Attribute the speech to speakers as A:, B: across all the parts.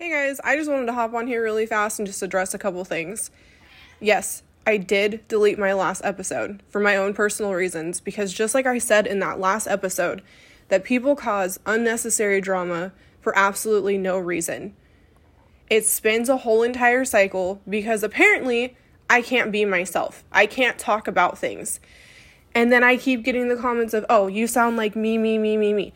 A: Hey guys, I just wanted to hop on here really fast and just address a couple things. Yes, I did delete my last episode for my own personal reasons because just like I said in that last episode, that people cause unnecessary drama for absolutely no reason. It spins a whole entire cycle because apparently I can't be myself. I can't talk about things. And then I keep getting the comments of, oh, you sound like me, me, me, me, me.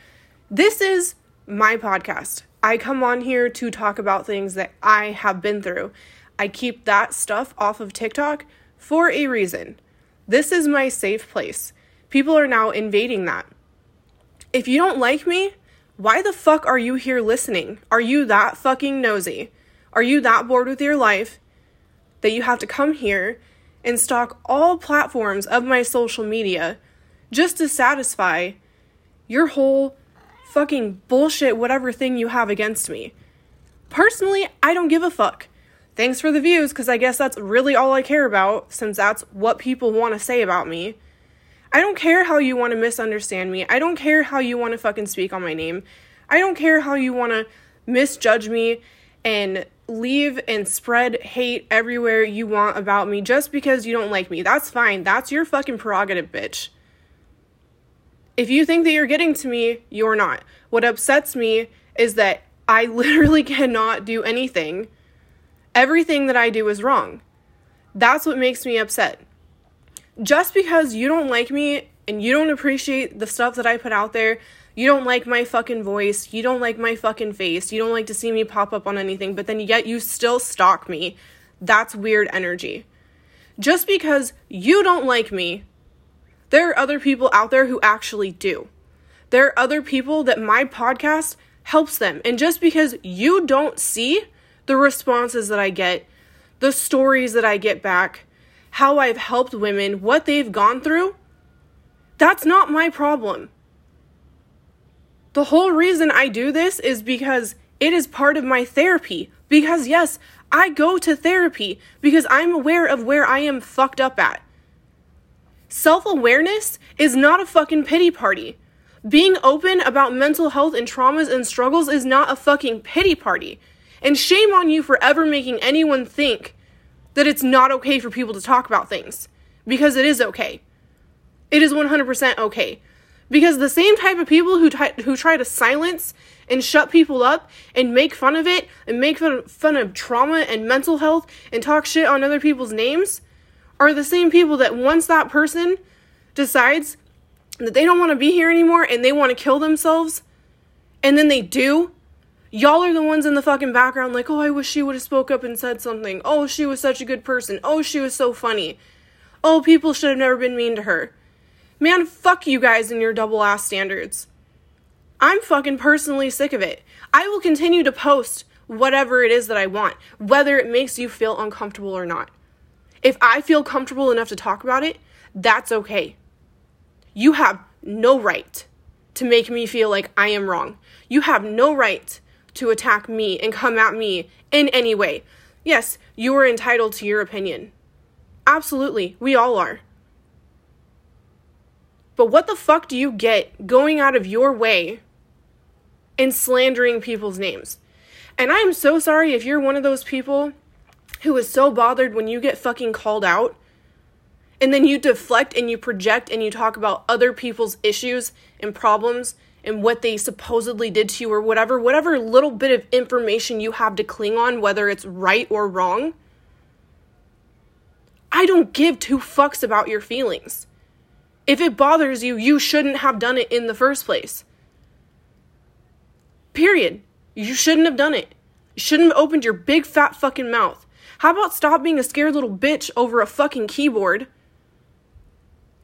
A: This is my podcast. I come on here to talk about things that I have been through. I keep that stuff off of TikTok for a reason. This is my safe place. People are now invading that. If you don't like me, why the fuck are you here listening? Are you that fucking nosy? Are you that bored with your life that you have to come here and stalk all platforms of my social media just to satisfy your whole fucking bullshit, whatever thing you have against me. Personally, I don't give a fuck. Thanks for the views, because I guess that's really all I care about, since that's what people want to say about me. I don't care how you want to misunderstand me. I don't care how you want to fucking speak on my name. I don't care how you want to misjudge me and leave and spread hate everywhere you want about me just because you don't like me. That's fine. That's your fucking prerogative, bitch. If you think that you're getting to me, you're not. What upsets me is that I literally cannot do anything. Everything that I do is wrong. That's what makes me upset. Just because you don't like me and you don't appreciate the stuff that I put out there, you don't like my fucking voice, you don't like my fucking face, you don't like to see me pop up on anything, but then yet you still stalk me. That's weird energy. Just because you don't like me there are other people out there who actually do. There are other people that my podcast helps them. And just because you don't see the responses that I get, the stories that I get back, how I've helped women, what they've gone through, that's not my problem. The whole reason I do this is because it is part of my therapy. Because, yes, I go to therapy because I'm aware of where I am fucked up at. Self awareness is not a fucking pity party. Being open about mental health and traumas and struggles is not a fucking pity party. And shame on you for ever making anyone think that it's not okay for people to talk about things. Because it is okay. It is 100% okay. Because the same type of people who, t- who try to silence and shut people up and make fun of it and make fun of, fun of trauma and mental health and talk shit on other people's names are the same people that once that person decides that they don't want to be here anymore and they want to kill themselves, and then they do, y'all are the ones in the fucking background like, oh, I wish she would have spoke up and said something. Oh, she was such a good person. Oh, she was so funny. Oh, people should have never been mean to her. Man, fuck you guys and your double ass standards. I'm fucking personally sick of it. I will continue to post whatever it is that I want, whether it makes you feel uncomfortable or not. If I feel comfortable enough to talk about it, that's okay. You have no right to make me feel like I am wrong. You have no right to attack me and come at me in any way. Yes, you are entitled to your opinion. Absolutely, we all are. But what the fuck do you get going out of your way and slandering people's names? And I'm so sorry if you're one of those people who is so bothered when you get fucking called out and then you deflect and you project and you talk about other people's issues and problems and what they supposedly did to you or whatever, whatever little bit of information you have to cling on, whether it's right or wrong. I don't give two fucks about your feelings. If it bothers you, you shouldn't have done it in the first place. Period. You shouldn't have done it. You shouldn't have opened your big fat fucking mouth. How about stop being a scared little bitch over a fucking keyboard?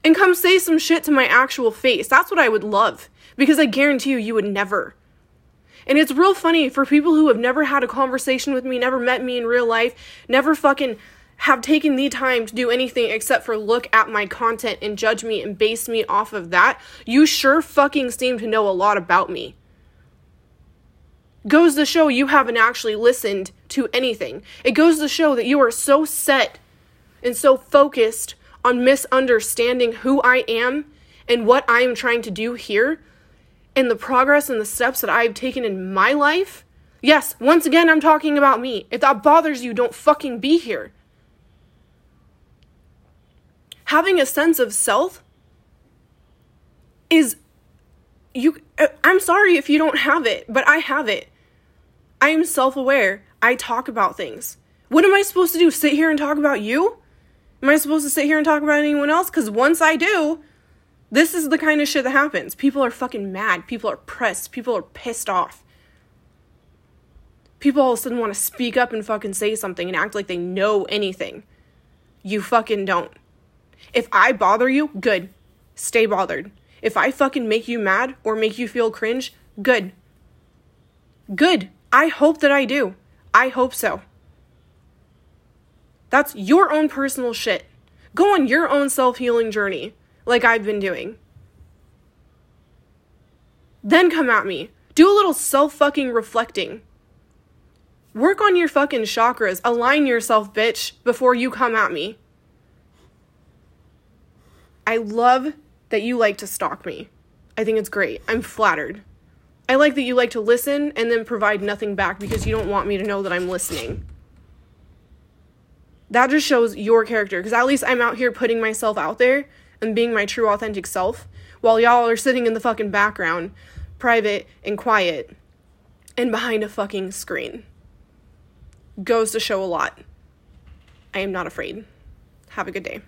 A: And come say some shit to my actual face. That's what I would love. Because I guarantee you, you would never. And it's real funny for people who have never had a conversation with me, never met me in real life, never fucking have taken the time to do anything except for look at my content and judge me and base me off of that. You sure fucking seem to know a lot about me goes to show you haven't actually listened to anything. It goes to show that you are so set and so focused on misunderstanding who I am and what I am trying to do here and the progress and the steps that I've taken in my life Yes, once again, I'm talking about me. If that bothers you, don't fucking be here. Having a sense of self is you uh, I'm sorry if you don't have it, but I have it. I am self-aware. I talk about things. What am I supposed to do? Sit here and talk about you? Am I supposed to sit here and talk about anyone else? Cuz once I do, this is the kind of shit that happens. People are fucking mad. People are pressed. People are pissed off. People all of a sudden want to speak up and fucking say something and act like they know anything. You fucking don't. If I bother you, good. Stay bothered. If I fucking make you mad or make you feel cringe, good. Good. I hope that I do. I hope so. That's your own personal shit. Go on your own self healing journey like I've been doing. Then come at me. Do a little self fucking reflecting. Work on your fucking chakras. Align yourself, bitch, before you come at me. I love that you like to stalk me. I think it's great. I'm flattered. I like that you like to listen and then provide nothing back because you don't want me to know that I'm listening. That just shows your character because at least I'm out here putting myself out there and being my true authentic self while y'all are sitting in the fucking background, private and quiet and behind a fucking screen. Goes to show a lot. I am not afraid. Have a good day.